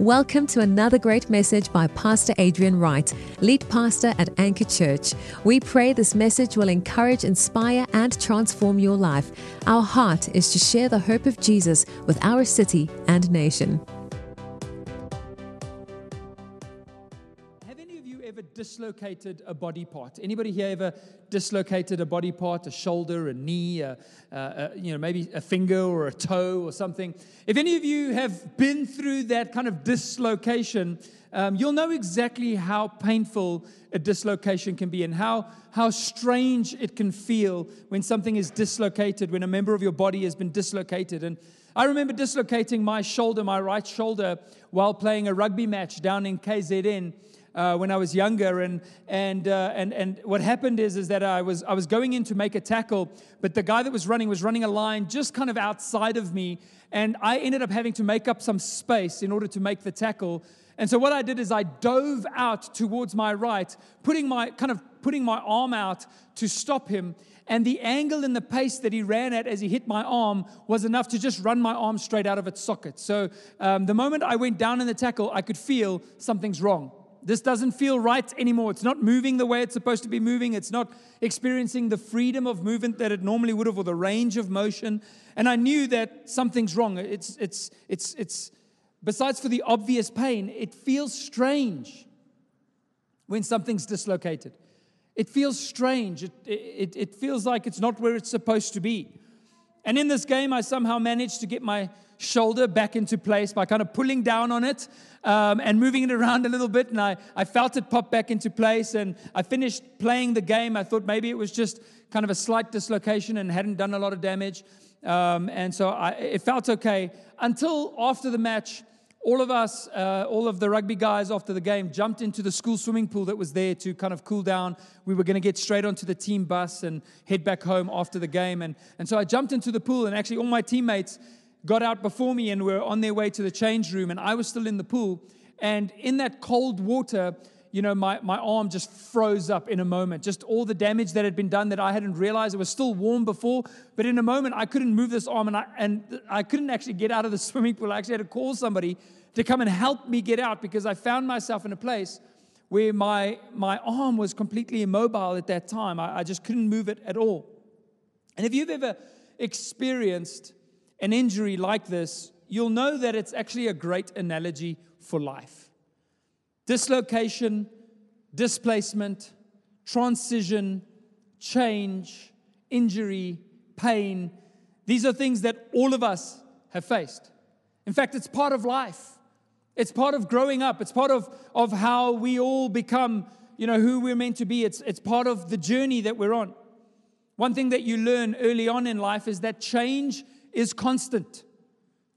Welcome to another great message by Pastor Adrian Wright, lead pastor at Anchor Church. We pray this message will encourage, inspire, and transform your life. Our heart is to share the hope of Jesus with our city and nation. Dislocated a body part? Anybody here ever dislocated a body part, a shoulder, a knee, a, a, you know, maybe a finger or a toe or something? If any of you have been through that kind of dislocation, um, you'll know exactly how painful a dislocation can be and how, how strange it can feel when something is dislocated, when a member of your body has been dislocated. And I remember dislocating my shoulder, my right shoulder, while playing a rugby match down in KZN uh, when I was younger, and and uh, and and what happened is is that I was I was going in to make a tackle, but the guy that was running was running a line just kind of outside of me, and I ended up having to make up some space in order to make the tackle. And so what I did is I dove out towards my right, putting my kind of putting my arm out to stop him. And the angle and the pace that he ran at as he hit my arm was enough to just run my arm straight out of its socket. So um, the moment I went down in the tackle, I could feel something's wrong. This doesn't feel right anymore. It's not moving the way it's supposed to be moving. It's not experiencing the freedom of movement that it normally would have or the range of motion. And I knew that something's wrong. It's, it's, it's, it's, besides for the obvious pain, it feels strange when something's dislocated. It feels strange. It, it, it feels like it's not where it's supposed to be. And in this game, I somehow managed to get my shoulder back into place by kind of pulling down on it um, and moving it around a little bit. And I, I felt it pop back into place. And I finished playing the game. I thought maybe it was just kind of a slight dislocation and hadn't done a lot of damage. Um, and so I, it felt okay until after the match. All of us, uh, all of the rugby guys after the game, jumped into the school swimming pool that was there to kind of cool down. We were going to get straight onto the team bus and head back home after the game. And, and so I jumped into the pool, and actually, all my teammates got out before me and were on their way to the change room, and I was still in the pool. And in that cold water, you know, my, my arm just froze up in a moment. Just all the damage that had been done that I hadn't realized. It was still warm before, but in a moment, I couldn't move this arm and I, and I couldn't actually get out of the swimming pool. I actually had to call somebody to come and help me get out because I found myself in a place where my, my arm was completely immobile at that time. I, I just couldn't move it at all. And if you've ever experienced an injury like this, you'll know that it's actually a great analogy for life. Dislocation, displacement, transition, change, injury, pain, these are things that all of us have faced. In fact, it's part of life. It's part of growing up. It's part of, of how we all become, you know, who we're meant to be. It's, it's part of the journey that we're on. One thing that you learn early on in life is that change is constant.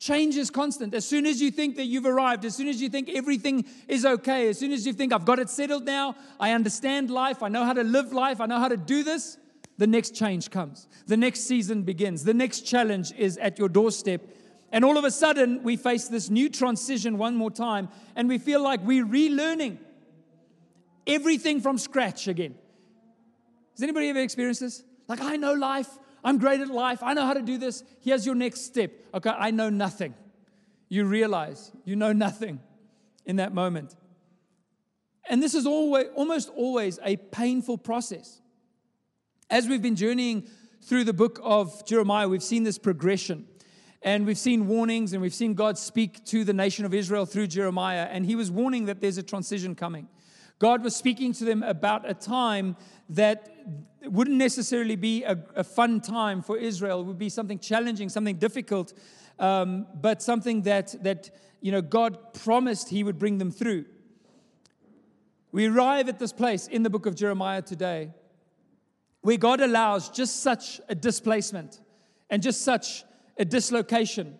Change is constant. As soon as you think that you've arrived, as soon as you think everything is okay, as soon as you think I've got it settled now, I understand life, I know how to live life, I know how to do this, the next change comes. The next season begins. The next challenge is at your doorstep. And all of a sudden, we face this new transition one more time, and we feel like we're relearning everything from scratch again. Has anybody ever experienced this? Like, I know life, I'm great at life. I know how to do this. Here's your next step. Okay, I know nothing. You realize you know nothing in that moment. And this is always, almost always a painful process. As we've been journeying through the book of Jeremiah, we've seen this progression. And we've seen warnings and we've seen God speak to the nation of Israel through Jeremiah. And he was warning that there's a transition coming. God was speaking to them about a time that wouldn't necessarily be a, a fun time for Israel. It would be something challenging, something difficult, um, but something that, that you know, God promised He would bring them through. We arrive at this place in the book of Jeremiah today where God allows just such a displacement and just such a dislocation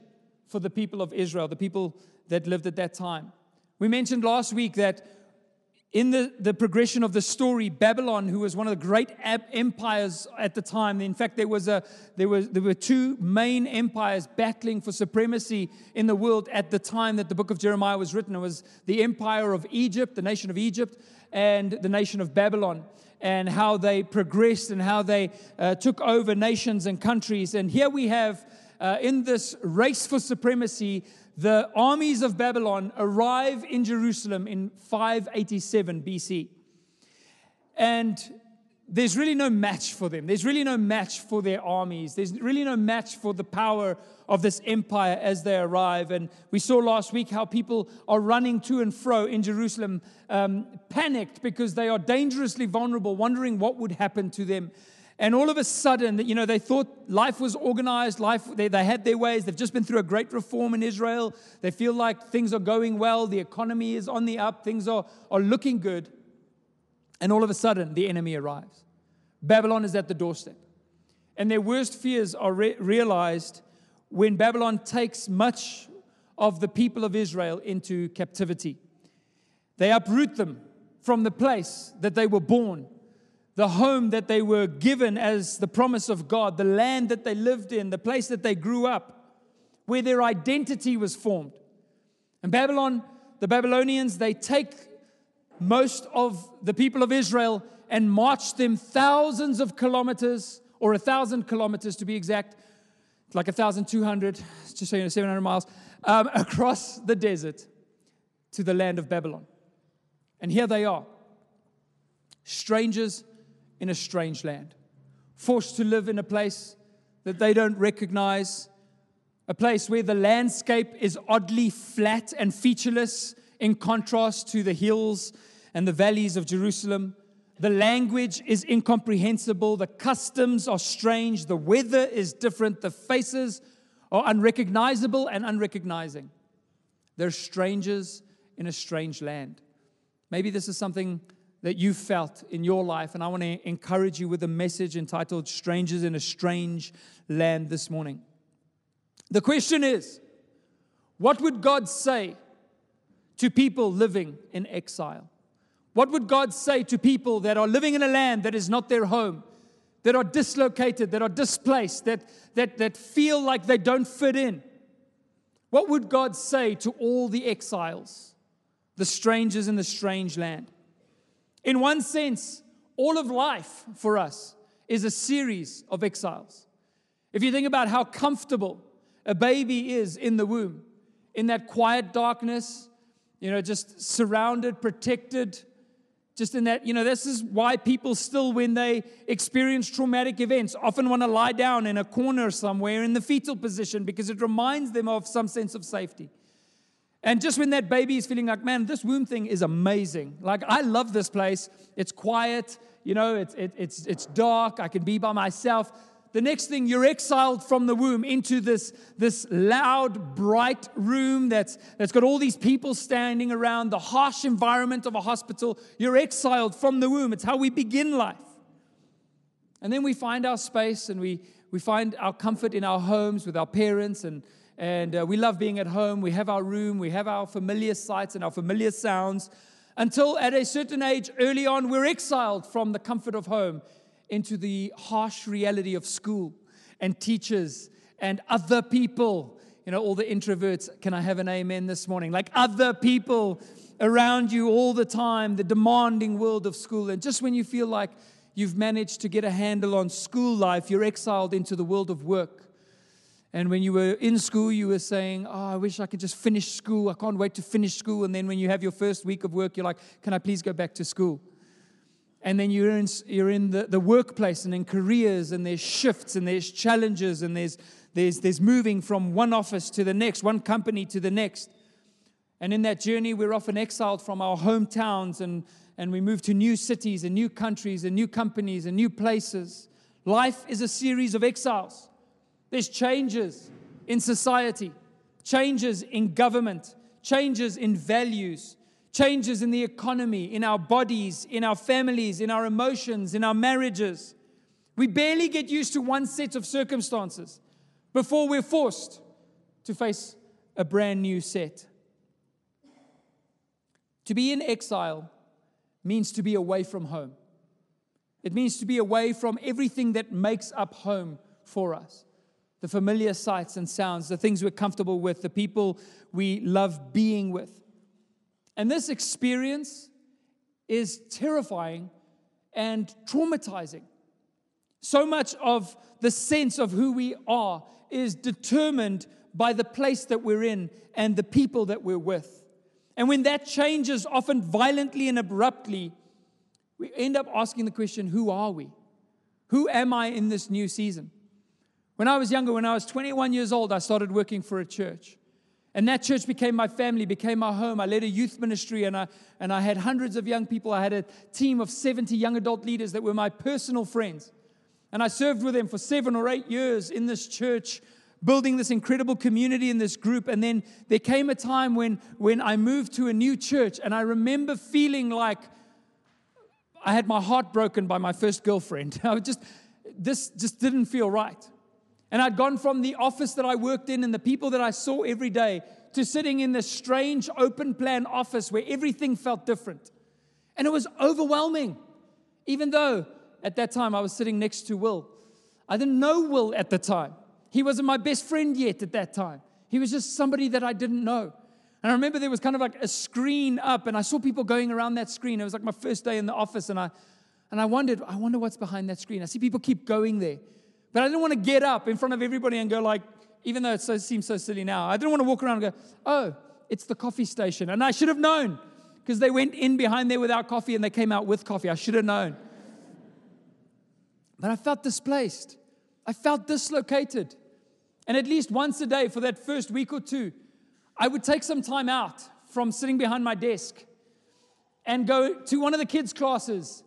for the people of Israel, the people that lived at that time. We mentioned last week that in the, the progression of the story, Babylon, who was one of the great empires at the time, in fact, there, was a, there, was, there were two main empires battling for supremacy in the world at the time that the book of Jeremiah was written. It was the empire of Egypt, the nation of Egypt, and the nation of Babylon, and how they progressed and how they uh, took over nations and countries. And here we have, uh, in this race for supremacy, the armies of Babylon arrive in Jerusalem in 587 BC. And there's really no match for them. There's really no match for their armies. There's really no match for the power of this empire as they arrive. And we saw last week how people are running to and fro in Jerusalem, um, panicked because they are dangerously vulnerable, wondering what would happen to them. And all of a sudden, you know, they thought life was organized, life, they, they had their ways. They've just been through a great reform in Israel. They feel like things are going well, the economy is on the up, things are, are looking good. And all of a sudden, the enemy arrives. Babylon is at the doorstep. And their worst fears are re- realized when Babylon takes much of the people of Israel into captivity. They uproot them from the place that they were born, the home that they were given as the promise of God, the land that they lived in, the place that they grew up, where their identity was formed. And Babylon, the Babylonians, they take most of the people of Israel and march them thousands of kilometers, or a thousand kilometers to be exact, like a 1,200, just so you know, 700 miles, um, across the desert to the land of Babylon. And here they are, strangers in a strange land, forced to live in a place that they don't recognize, a place where the landscape is oddly flat and featureless in contrast to the hills and the valleys of Jerusalem. The language is incomprehensible. The customs are strange. The weather is different. The faces are unrecognizable and unrecognizing. They're strangers in a strange land. Maybe this is something that you felt in your life, and I want to encourage you with a message entitled Strangers in a Strange Land this morning. The question is what would God say to people living in exile? What would God say to people that are living in a land that is not their home, that are dislocated, that are displaced, that, that, that feel like they don't fit in? What would God say to all the exiles, the strangers in the strange land? In one sense, all of life for us is a series of exiles. If you think about how comfortable a baby is in the womb, in that quiet darkness, you know, just surrounded, protected, just in that, you know, this is why people still, when they experience traumatic events, often want to lie down in a corner somewhere in the fetal position because it reminds them of some sense of safety. And just when that baby is feeling like, man, this womb thing is amazing. Like, I love this place. It's quiet, you know, it's, it, it's, it's dark. I can be by myself the next thing you're exiled from the womb into this, this loud, bright room that's, that's got all these people standing around, the harsh environment of a hospital. You're exiled from the womb. It's how we begin life. And then we find our space and we, we find our comfort in our homes with our parents and, and uh, we love being at home. We have our room, we have our familiar sights and our familiar sounds until at a certain age, early on, we're exiled from the comfort of home into the harsh reality of school and teachers and other people. You know, all the introverts, can I have an amen this morning? Like other people around you all the time, the demanding world of school. And just when you feel like you've managed to get a handle on school life, you're exiled into the world of work. And when you were in school, you were saying, Oh, I wish I could just finish school. I can't wait to finish school. And then when you have your first week of work, you're like, Can I please go back to school? and then you're in, you're in the, the workplace and in careers and there's shifts and there's challenges and there's, there's, there's moving from one office to the next, one company to the next. And in that journey, we're often exiled from our hometowns and, and we move to new cities and new countries and new companies and new places. Life is a series of exiles. There's changes in society, changes in government, changes in values, changes in the economy, in our bodies, in our families, in our emotions, in our marriages. We barely get used to one set of circumstances before we're forced to face a brand new set. To be in exile means to be away from home. It means to be away from everything that makes up home for us the familiar sights and sounds, the things we're comfortable with, the people we love being with. And this experience is terrifying and traumatizing. So much of the sense of who we are is determined by the place that we're in and the people that we're with. And when that changes, often violently and abruptly, we end up asking the question who are we? Who am I in this new season? When I was younger, when I was 21 years old, I started working for a church. And that church became my family, became my home. I led a youth ministry and I, and I had hundreds of young people. I had a team of 70 young adult leaders that were my personal friends. And I served with them for seven or eight years in this church, building this incredible community in this group. And then there came a time when, when I moved to a new church, and I remember feeling like I had my heart broken by my first girlfriend. I just, this just didn't feel right. And I'd gone from the office that I worked in and the people that I saw every day to sitting in this strange open plan office where everything felt different. And it was overwhelming, even though at that time I was sitting next to Will. I didn't know Will at the time. He wasn't my best friend yet at that time. He was just somebody that I didn't know. And I remember there was kind of like a screen up, and I saw people going around that screen. It was like my first day in the office, and I, and I wondered, I wonder what's behind that screen. I see people keep going there. But I didn't want to get up in front of everybody and go like, even though it so, seems so silly now, I didn't want to walk around and go, oh, it's the coffee station. And I should have known because they went in behind there without coffee and they came out with coffee. I should have known. But I felt displaced. I felt dislocated. And at least once a day for that first week or two, I would take some time out from sitting behind my desk and go to one of the kids' classes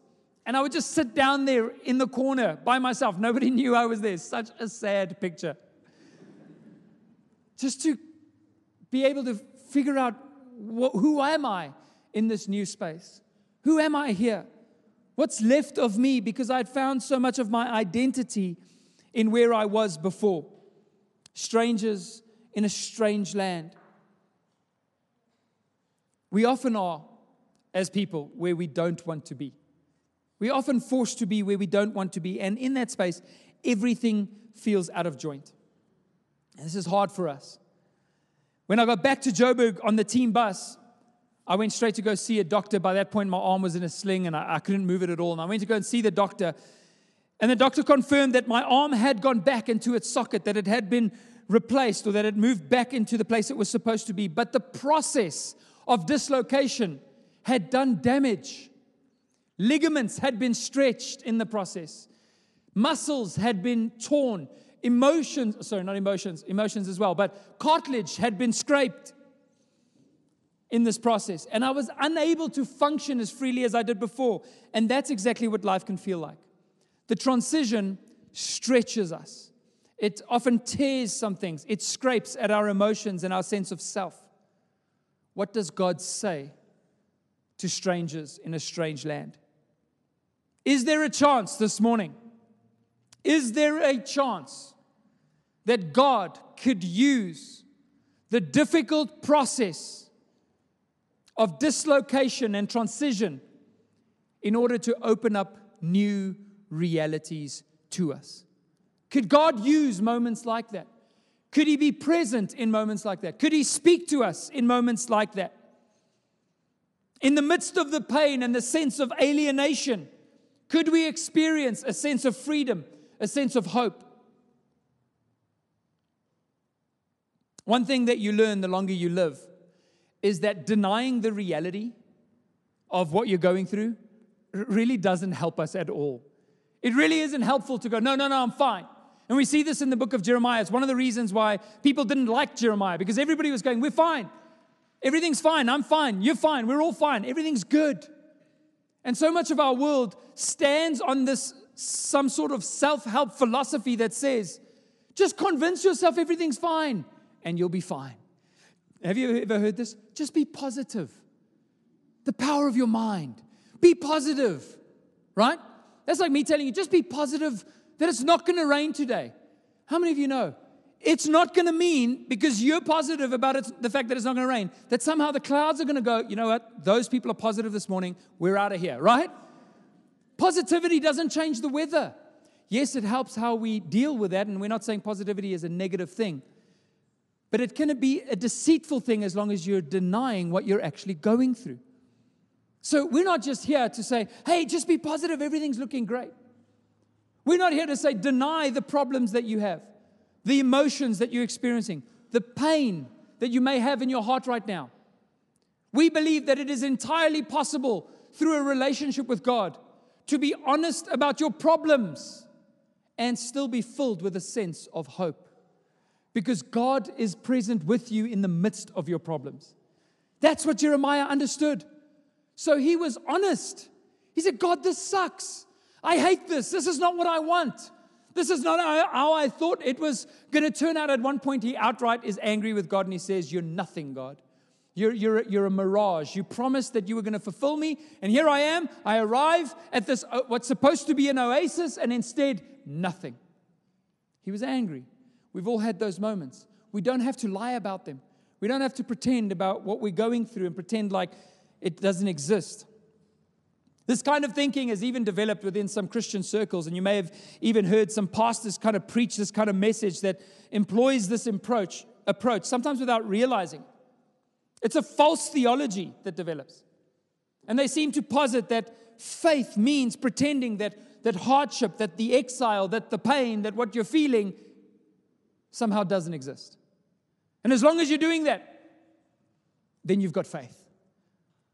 and I would just sit down there in the corner by myself. Nobody knew I was there. Such a sad picture. Just to be able to figure out who am I in this new space? Who am I here? What's left of me? Because I'd found so much of my identity in where I was before. Strangers in a strange land. We often are, as people, where we don't want to be. We're often forced to be where we don't want to be. And in that space, everything feels out of joint. And this is hard for us. When I got back to Joburg on the team bus, I went straight to go see a doctor. By that point, my arm was in a sling and I, I couldn't move it at all. And I went to go and see the doctor. And the doctor confirmed that my arm had gone back into its socket, that it had been replaced or that it moved back into the place it was supposed to be. But the process of dislocation had done damage. Ligaments had been stretched in the process. Muscles had been torn. Emotions, sorry, not emotions, emotions as well, but cartilage had been scraped in this process. And I was unable to function as freely as I did before. And that's exactly what life can feel like. The transition stretches us, it often tears some things, it scrapes at our emotions and our sense of self. What does God say to strangers in a strange land? Is there a chance this morning? Is there a chance that God could use the difficult process of dislocation and transition in order to open up new realities to us? Could God use moments like that? Could He be present in moments like that? Could He speak to us in moments like that? In the midst of the pain and the sense of alienation, could we experience a sense of freedom, a sense of hope? One thing that you learn the longer you live is that denying the reality of what you're going through really doesn't help us at all. It really isn't helpful to go, no, no, no, I'm fine. And we see this in the book of Jeremiah. It's one of the reasons why people didn't like Jeremiah because everybody was going, we're fine. Everything's fine. I'm fine. You're fine. We're all fine. Everything's good. And so much of our world stands on this some sort of self help philosophy that says, just convince yourself everything's fine and you'll be fine. Have you ever heard this? Just be positive. The power of your mind. Be positive, right? That's like me telling you, just be positive that it's not going to rain today. How many of you know it's not going to mean because you're positive about it, the fact that it's not going to rain, that somehow the clouds are going to go, you know what? Those people are positive this morning. We're out of here, right? Positivity doesn't change the weather. Yes, it helps how we deal with that, and we're not saying positivity is a negative thing. But it can be a deceitful thing as long as you're denying what you're actually going through. So we're not just here to say, hey, just be positive, everything's looking great. We're not here to say, deny the problems that you have the emotions that you're experiencing. the pain that you may have in your heart right now. We believe that it is entirely possible through a relationship with God to be honest about your problems and still be filled with a sense of hope. Because God is present with you in the midst of your problems. That's what Jeremiah understood. So he was honest. He said, God, this sucks. I hate this. This is not what I want. This is not how I thought it was going to turn out. At one point, he outright is angry with God and he says, You're nothing, God. You're, you're, you're a mirage. You promised that you were going to fulfill me, and here I am. I arrive at this, uh, what's supposed to be an oasis, and instead, nothing. He was angry. We've all had those moments. We don't have to lie about them. We don't have to pretend about what we're going through and pretend like it doesn't exist. This kind of thinking has even developed within some Christian circles, and you may have even heard some pastors kind of preach this kind of message that employs this approach, approach sometimes without realizing. It's a false theology that develops. And they seem to posit that faith means pretending that, that hardship, that the exile, that the pain, that what you're feeling somehow doesn't exist. And as long as you're doing that, then you've got faith.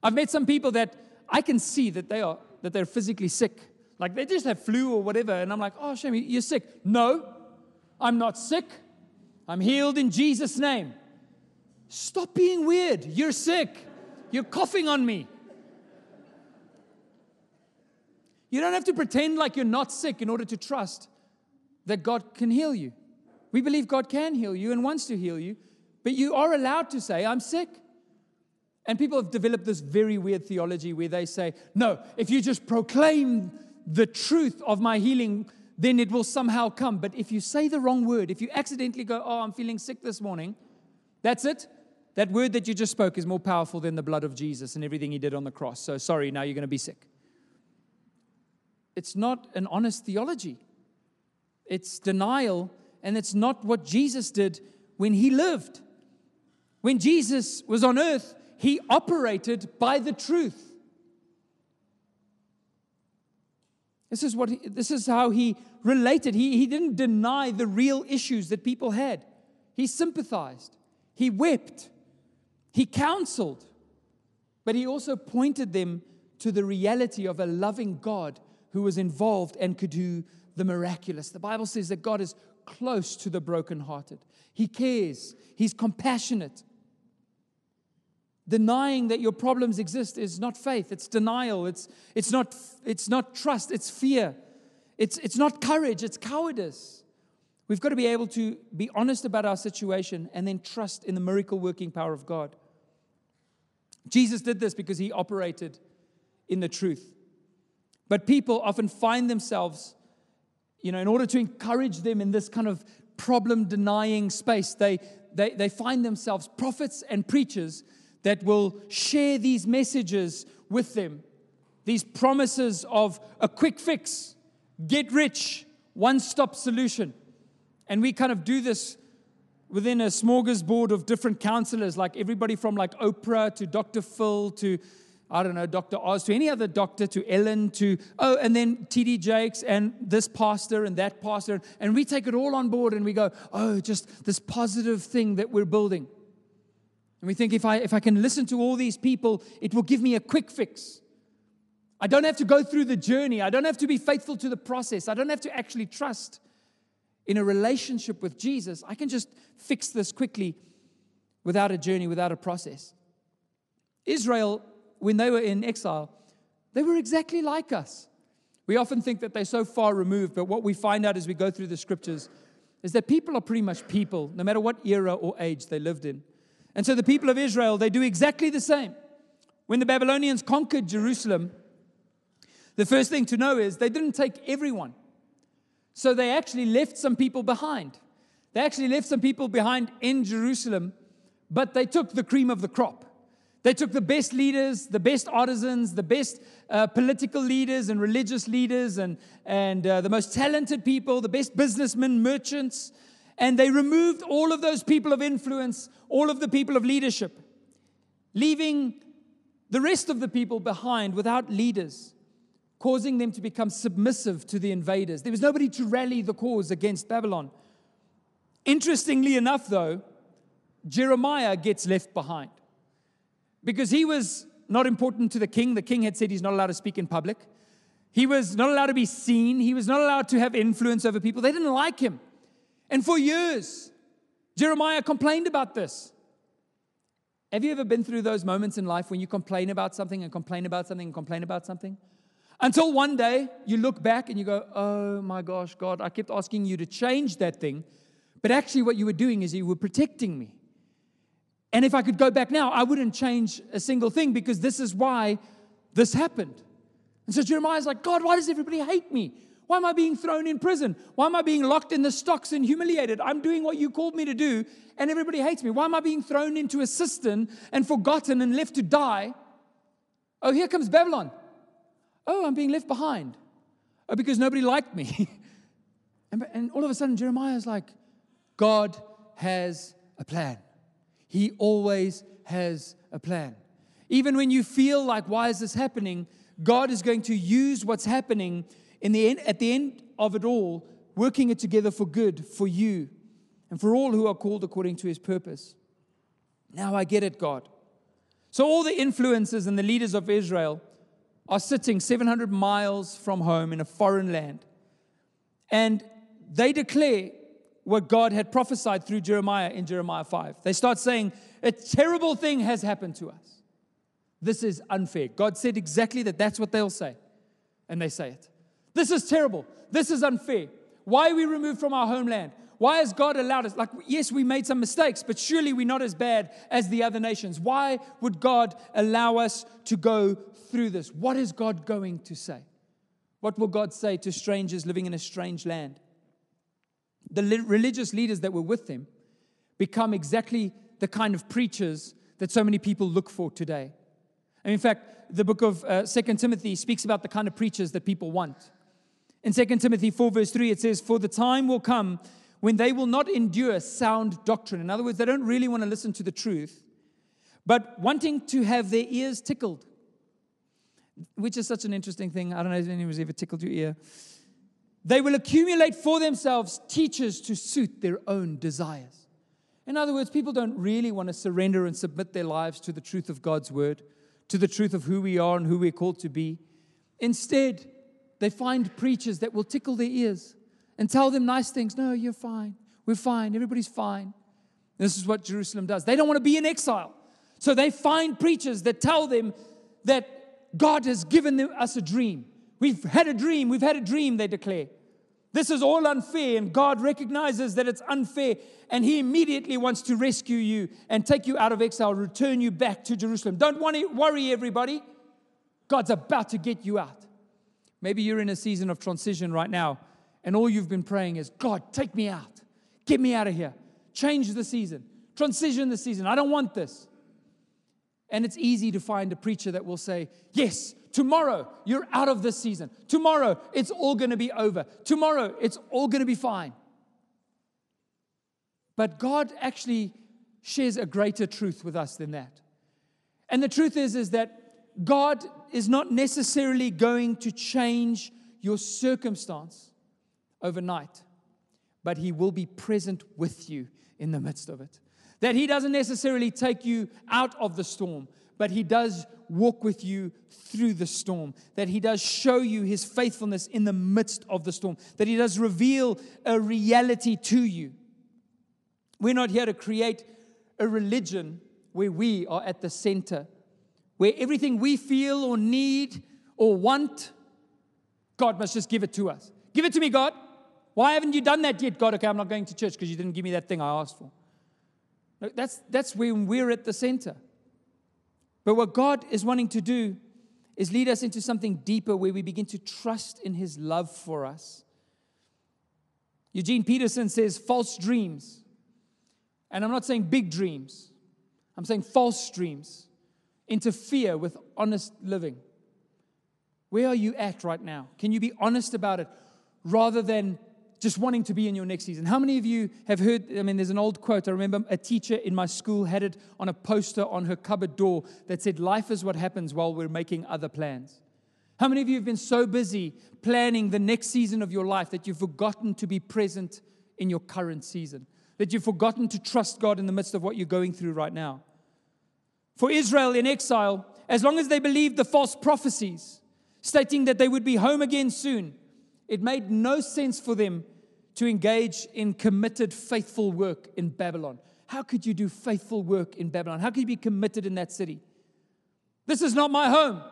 I've met some people that I can see that they are that they're physically sick. Like they just have flu or whatever, and I'm like, oh shame, you're sick. No, I'm not sick. I'm healed in Jesus' name. Stop being weird. You're sick. You're coughing on me. You don't have to pretend like you're not sick in order to trust that God can heal you. We believe God can heal you and wants to heal you, but you are allowed to say, I'm sick. And people have developed this very weird theology where they say, no, if you just proclaim the truth of my healing, then it will somehow come. But if you say the wrong word, if you accidentally go, oh, I'm feeling sick this morning, that's it. That word that you just spoke is more powerful than the blood of Jesus and everything he did on the cross. So sorry, now you're going to be sick. It's not an honest theology. It's denial, and it's not what Jesus did when he lived. When Jesus was on earth, he operated by the truth. This is, what he, this is how he related. He, he didn't deny the real issues that people had. He sympathized. He wept. He counseled, but he also pointed them to the reality of a loving God who was involved and could do the miraculous. The Bible says that God is close to the brokenhearted, He cares, He's compassionate. Denying that your problems exist is not faith, it's denial, it's, it's, not, it's not trust, it's fear, it's, it's not courage, it's cowardice. We've got to be able to be honest about our situation and then trust in the miracle working power of God. Jesus did this because he operated in the truth. But people often find themselves, you know, in order to encourage them in this kind of problem denying space, they, they, they find themselves prophets and preachers that will share these messages with them, these promises of a quick fix, get rich, one stop solution. And we kind of do this within a smorgasbord of different counselors, like everybody from like Oprah to Dr. Phil to I don't know, Dr. Oz, to any other doctor, to Ellen, to, oh, and then TD Jakes and this pastor and that pastor. And we take it all on board and we go, oh, just this positive thing that we're building. And we think if I, if I can listen to all these people, it will give me a quick fix. I don't have to go through the journey. I don't have to be faithful to the process. I don't have to actually trust in a relationship with Jesus, I can just fix this quickly without a journey, without a process. Israel, when they were in exile, they were exactly like us. We often think that they're so far removed, but what we find out as we go through the scriptures is that people are pretty much people, no matter what era or age they lived in. And so the people of Israel, they do exactly the same. When the Babylonians conquered Jerusalem, the first thing to know is they didn't take everyone. So they actually left some people behind. They actually left some people behind in Jerusalem, but they took the cream of the crop. They took the best leaders, the best artisans, the best uh, political leaders and religious leaders, and, and uh, the most talented people, the best businessmen, merchants, and they removed all of those people of influence, all of the people of leadership, leaving the rest of the people behind without leaders causing them to become submissive to the invaders. There was nobody to rally the cause against Babylon. Interestingly enough, though, Jeremiah gets left behind because he was not important to the king. The king had said he's not allowed to speak in public. He was not allowed to be seen. He was not allowed to have influence over people. They didn't like him. And for years, Jeremiah complained about this. Have you ever been through those moments in life when you complain about something and complain about something and complain about something? Until one day you look back and you go, Oh my gosh, God, I kept asking you to change that thing. But actually, what you were doing is you were protecting me. And if I could go back now, I wouldn't change a single thing because this is why this happened. And so Jeremiah's like, God, why does everybody hate me? Why am I being thrown in prison? Why am I being locked in the stocks and humiliated? I'm doing what you called me to do, and everybody hates me. Why am I being thrown into a cistern and forgotten and left to die? Oh, here comes Babylon. Oh, I'm being left behind. Oh, because nobody liked me. and, and all of a sudden, Jeremiah's like, God has a plan. He always has a plan. Even when you feel like, why is this happening? God is going to use what's happening in the end, at the end of it all, working it together for good for you and for all who are called according to his purpose. Now I get it, God. So, all the influences and the leaders of Israel are sitting 700 miles from home in a foreign land. And they declare what God had prophesied through Jeremiah in Jeremiah 5. They start saying, A terrible thing has happened to us. This is unfair. God said exactly that that's what they'll say. And they say it. This is terrible. This is unfair. Why are we removed from our homeland? Why has God allowed us? Like, yes, we made some mistakes, but surely we're not as bad as the other nations. Why would God allow us to go through this? What is God going to say? What will God say to strangers living in a strange land? the religious leaders that were with him become exactly the kind of preachers that so many people look for today. And in fact, the book of uh, 2 Timothy speaks about the kind of preachers that people want. In 2 Timothy 4, verse 3, it says, For the time will come when they will not endure sound doctrine. In other words, they don't really want to listen to the truth, but wanting to have their ears tickled, which is such an interesting thing. I don't know if anyone's ever tickled your ear. They will accumulate for themselves teachers to suit their own desires. In other words, people don't really want to surrender and submit their lives to the truth of God's word, to the truth of who we are and who we're called to be. Instead, they find preachers that will tickle their ears and tell them nice things. No, you're fine. We're fine. Everybody's fine. This is what Jerusalem does. They don't want to be in exile. So they find preachers that tell them that God has given them, us a dream. We've had a dream, we've had a dream, they declare. This is all unfair, and God recognizes that it's unfair, and He immediately wants to rescue you and take you out of exile, return you back to Jerusalem. Don't worry, everybody. God's about to get you out. Maybe you're in a season of transition right now, and all you've been praying is, God, take me out. Get me out of here. Change the season. Transition the season. I don't want this. And it's easy to find a preacher that will say, Yes, Tomorrow, you're out of this season. Tomorrow, it's all going to be over. Tomorrow, it's all going to be fine. But God actually shares a greater truth with us than that. And the truth is, is that God is not necessarily going to change your circumstance overnight, but He will be present with you in the midst of it. That He doesn't necessarily take you out of the storm, but He does walk with you through the storm, that He does show you His faithfulness in the midst of the storm, that He does reveal a reality to you. We're not here to create a religion where we are at the center, where everything we feel or need or want, God must just give it to us. Give it to me, God. Why haven't you done that yet, God? Okay, I'm not going to church because you didn't give me that thing I asked for. that's, that's when we're at the center. But what God is wanting to do is lead us into something deeper where we begin to trust in His love for us. Eugene Peterson says false dreams. And I'm not saying big dreams, I'm saying false dreams interfere with honest living. Where are you at right now? Can you be honest about it rather than just wanting to be in your next season. How many of you have heard? I mean, there's an old quote. I remember a teacher in my school had it on a poster on her cupboard door that said, Life is what happens while we're making other plans. How many of you have been so busy planning the next season of your life that you've forgotten to be present in your current season? that you've forgotten to trust God in the midst of what you're going through right now. For Israel in exile, as long as they believed the false prophecies stating that they would be home again soon, it made no sense for them to engage in committed, faithful work in Babylon. How could you do faithful work in Babylon? How could you be committed in that city? This is not my home.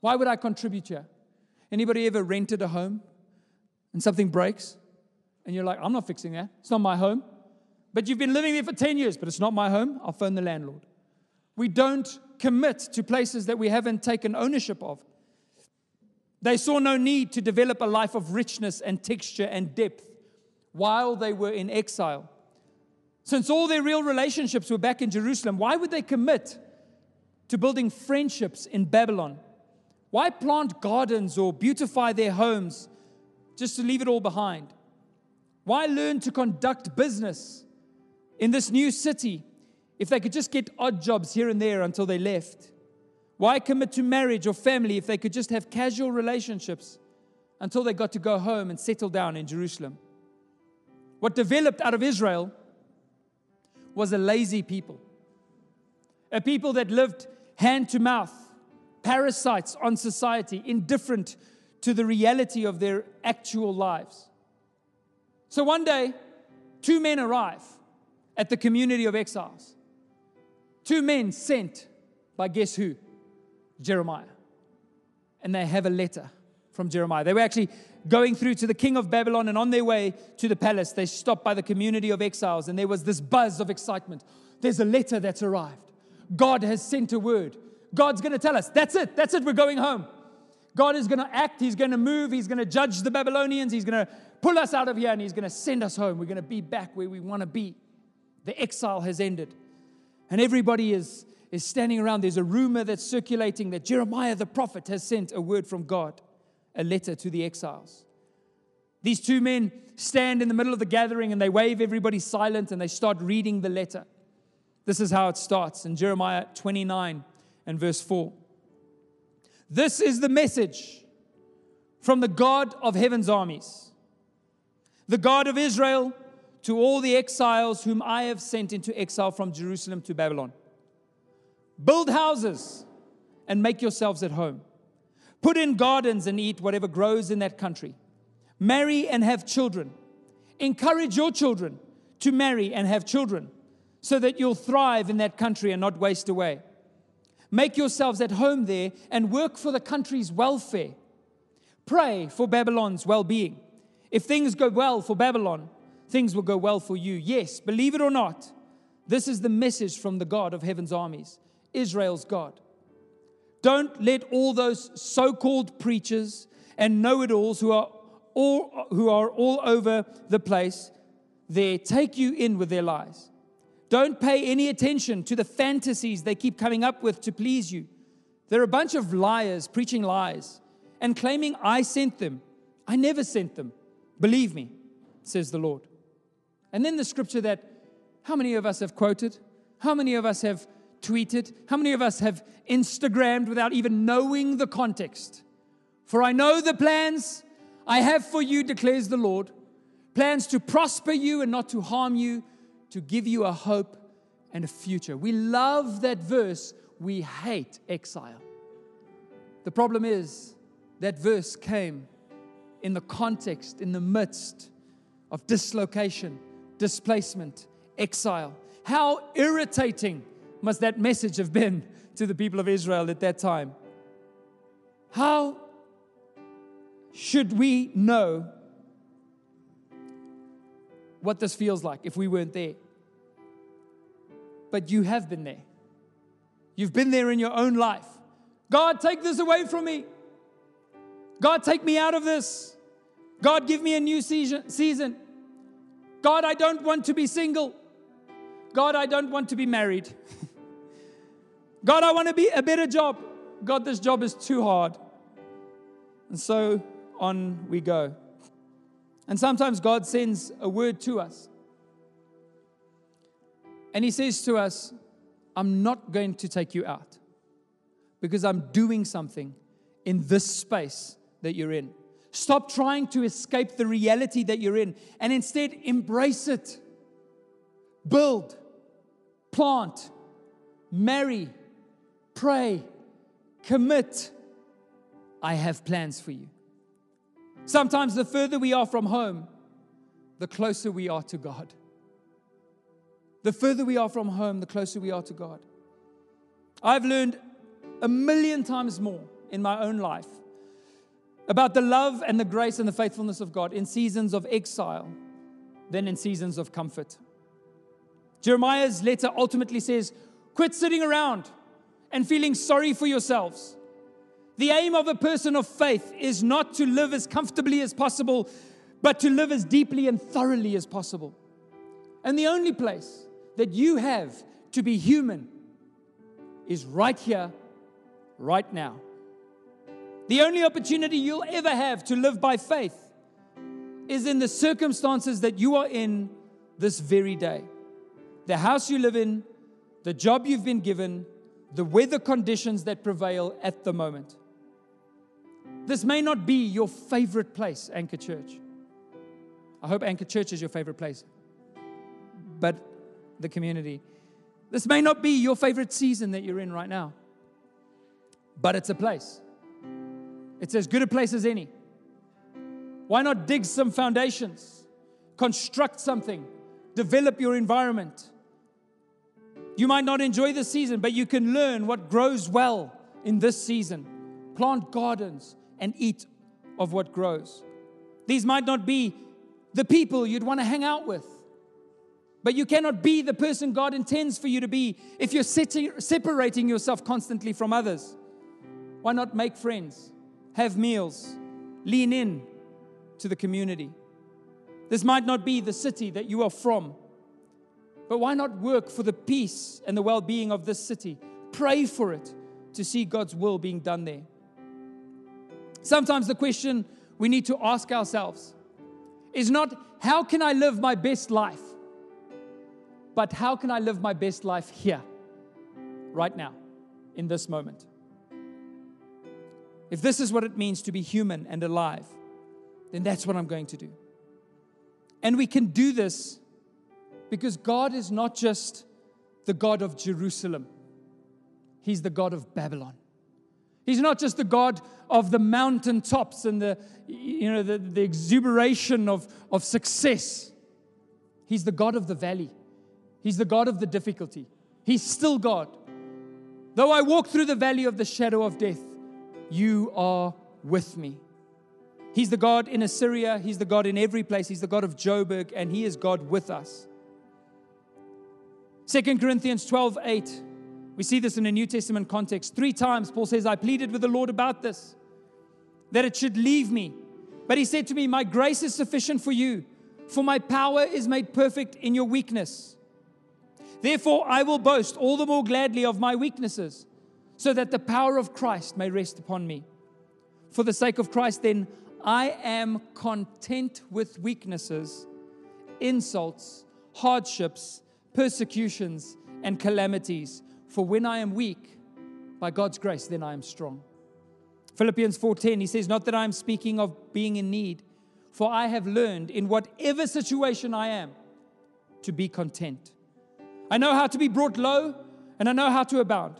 Why would I contribute here? Anybody ever rented a home and something breaks? And you're like, I'm not fixing that. It's not my home. But you've been living there for 10 years, but it's not my home. I'll phone the landlord. We don't commit to places that we haven't taken ownership of. They saw no need to develop a life of richness and texture and depth while they were in exile. Since all their real relationships were back in Jerusalem, why would they commit to building friendships in Babylon? Why plant gardens or beautify their homes just to leave it all behind? Why learn to conduct business in this new city if they could just get odd jobs here and there until they left? Why commit to marriage or family if they could just have casual relationships until they got to go home and settle down in Jerusalem? What developed out of Israel was a lazy people, a people that lived hand to mouth, parasites on society, indifferent to the reality of their actual lives. So one day, two men arrive at the community of exiles. Two men sent by guess who? Jeremiah. And they have a letter from Jeremiah. They were actually going through to the king of Babylon, and on their way to the palace, they stopped by the community of exiles, and there was this buzz of excitement. There's a letter that's arrived. God has sent a word. God's going to tell us, that's it, that's it, we're going home. God is going to act, He's going to move, He's going to judge the Babylonians, He's going to pull us out of here, and He's going to send us home. We're going to be back where we want to be. The exile has ended. And everybody is is standing around. There's a rumor that's circulating that Jeremiah the prophet has sent a word from God, a letter to the exiles. These two men stand in the middle of the gathering and they wave everybody silent and they start reading the letter. This is how it starts in Jeremiah 29 and verse 4. This is the message from the God of heaven's armies, the God of Israel, to all the exiles whom I have sent into exile from Jerusalem to Babylon. Build houses and make yourselves at home. Put in gardens and eat whatever grows in that country. Marry and have children. Encourage your children to marry and have children so that you'll thrive in that country and not waste away. Make yourselves at home there and work for the country's welfare. Pray for Babylon's well being. If things go well for Babylon, things will go well for you. Yes, believe it or not, this is the message from the God of heaven's armies. Israel's God. Don't let all those so called preachers and know it alls who are all, who are all over the place there take you in with their lies. Don't pay any attention to the fantasies they keep coming up with to please you. They're a bunch of liars preaching lies and claiming I sent them. I never sent them. Believe me, says the Lord. And then the scripture that how many of us have quoted? How many of us have tweeted? How many of us have Instagrammed without even knowing the context? For I know the plans I have for you, declares the Lord plans to prosper you and not to harm you, to give you a hope and a future. We love that verse. We hate exile. The problem is that verse came in the context, in the midst of dislocation, displacement, exile. How irritating must that message have been to the people of Israel at that time? How should we know what this feels like if we weren't there? But you have been there. You've been there in your own life. God, take this away from me. God, take me out of this. God, give me a new season. God, I don't want to be single. God, I don't want to be married. God, I want to be a better job. God, this job is too hard. And so on we go. And sometimes God sends a word to us. And He says to us, I'm not going to take you out because I'm doing something in this space that you're in. Stop trying to escape the reality that you're in and instead embrace it. build, plant, marry, pray, commit. I have plans for you. Sometimes the further we are from home, the closer we are to God. The further we are from home, the closer we are to God. I've learned a million times more in my own life about the love and the grace and the faithfulness of God in seasons of exile than in seasons of comfort. Jeremiah's letter ultimately says, Quit sitting around and feeling sorry for yourselves. The aim of a person of faith is not to live as comfortably as possible, but to live as deeply and thoroughly as possible. And the only place that you have to be human is right here, right now. The only opportunity you'll ever have to live by faith is in the circumstances that you are in this very day. The house you live in, the job you've been given, the weather conditions that prevail at the moment. This may not be your favorite place, Anchor Church. I hope Anchor Church is your favorite place, but the community. This may not be your favorite season that you're in right now, but it's a place. It's as good a place as any. Why not dig some foundations, construct something, develop your environment? You might not enjoy the season, but you can learn what grows well in this season. Plant gardens and eat of what grows. These might not be the people you'd want to hang out with, but you cannot be the person God intends for you to be if you're separating yourself constantly from others. Why not make friends, have meals, lean in to the community? This might not be the city that you are from, but why not work for the peace and the well being of this city? Pray for it to see God's will being done there. Sometimes the question we need to ask ourselves is not how can I live my best life, but how can I live my best life here, right now, in this moment? If this is what it means to be human and alive, then that's what I'm going to do. And we can do this because God is not just the God of Jerusalem, He's the God of Babylon. He's not just the God of the mountaintops and the, you know, the, the exuberation of, of success. He's the God of the valley. He's the God of the difficulty. He's still God. Though I walk through the valley of the shadow of death, you are with me. He's the God in Assyria. He's the God in every place. He's the God of Joburg, and He is God with us. Second Corinthians 12 8. We see this in a New Testament context. Three times Paul says, I pleaded with the Lord about this, that it should leave me. But he said to me, My grace is sufficient for you, for my power is made perfect in your weakness. Therefore, I will boast all the more gladly of my weaknesses, so that the power of Christ may rest upon me. For the sake of Christ, then, I am content with weaknesses, insults, hardships persecutions, and calamities. For when I am weak, by God's grace, then I am strong. Philippians 4:10 he says not that I am speaking of being in need for I have learned in whatever situation I am to be content. I know how to be brought low and I know how to abound.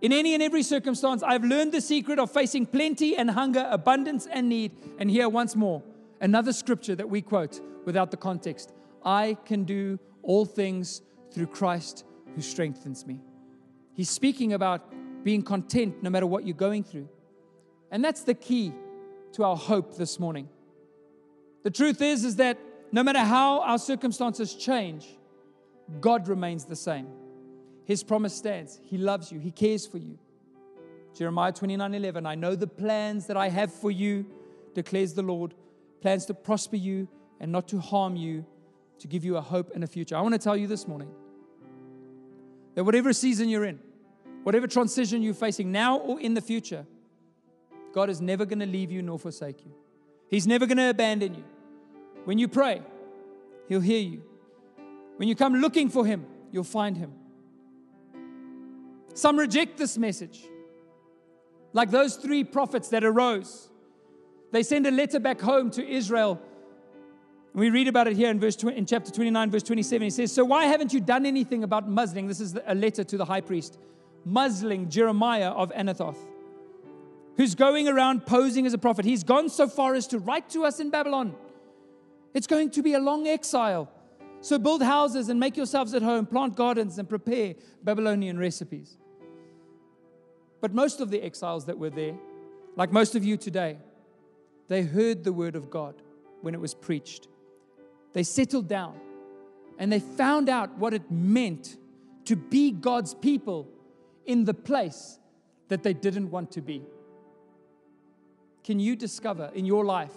In any and every circumstance I've learned the secret of facing plenty and hunger, abundance and need. And here once more another scripture that we quote without the context. I can do all things through Christ who strengthens me. He's speaking about being content no matter what you're going through. And that's the key to our hope this morning. The truth is is that no matter how our circumstances change, God remains the same. His promise stands. He loves you. He cares for you. Jeremiah 29 11, I know the plans that I have for you, declares the Lord, plans to prosper you and not to harm you, to give you a hope and a future. I want to tell you this morning that whatever season you're in, whatever transition you're facing now or in the future, God is never going to leave you nor forsake you. He's never going to abandon you. When you pray, He'll hear you. When you come looking for Him, you'll find Him. Some reject this message, like those three prophets that arose. They send a letter back home to Israel We read about it here in verse in chapter 29, verse 27. He says, "So why haven't you done anything about muzzling?" This is a letter to the high priest, muzzling Jeremiah of Anathoth, who's going around posing as a prophet. He's gone so far as to write to us in Babylon. It's going to be a long exile. So build houses and make yourselves at home, plant gardens and prepare Babylonian recipes. But most of the exiles that were there, like most of you today, they heard the word of God when it was preached. They settled down and they found out what it meant to be God's people in the place that they didn't want to be. Can you discover in your life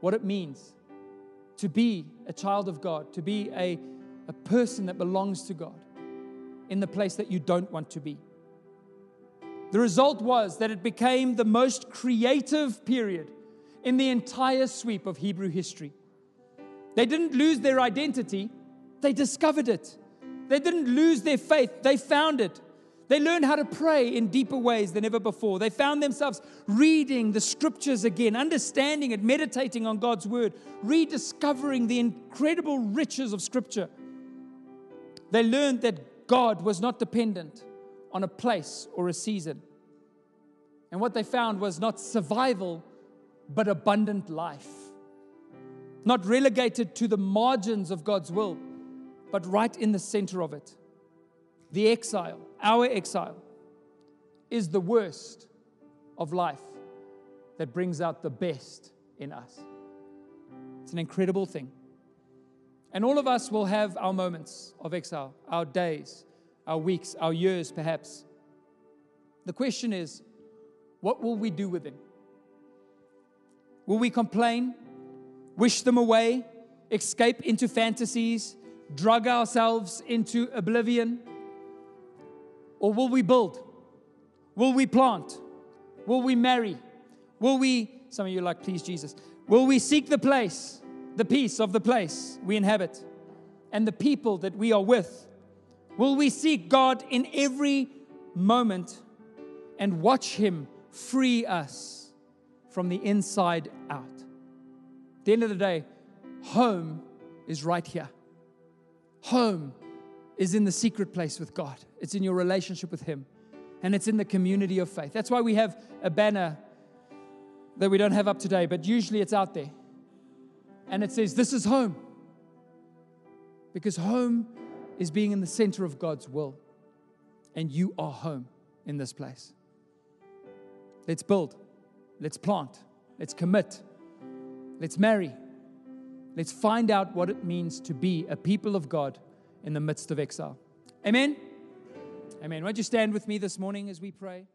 what it means to be a child of God, to be a, a person that belongs to God in the place that you don't want to be? The result was that it became the most creative period in the entire sweep of Hebrew history. They didn't lose their identity, they discovered it. They didn't lose their faith, they found it. They learned how to pray in deeper ways than ever before. They found themselves reading the scriptures again, understanding it, meditating on God's word, rediscovering the incredible riches of scripture. They learned that God was not dependent on a place or a season. And what they found was not survival, but abundant life not relegated to the margins of God's will, but right in the center of it. The exile, our exile, is the worst of life that brings out the best in us. It's an incredible thing. And all of us will have our moments of exile, our days, our weeks, our years, perhaps. The question is, what will we do with them? Will we complain? wish them away, escape into fantasies, drug ourselves into oblivion? Or will we build? Will we plant? Will we marry? Will we, some of you like, please, Jesus, will we seek the place, the peace of the place we inhabit and the people that we are with? Will we seek God in every moment and watch Him free us from the inside out? At the end of the day, home is right here. Home is in the secret place with God, it's in your relationship with Him, and it's in the community of faith. That's why we have a banner that we don't have up today, but usually it's out there. And it says, This is home. Because home is being in the center of God's will, and you are home in this place. Let's build, let's plant, let's commit Let's marry. Let's find out what it means to be a people of God in the midst of exile. Amen. Amen. Won't you stand with me this morning as we pray?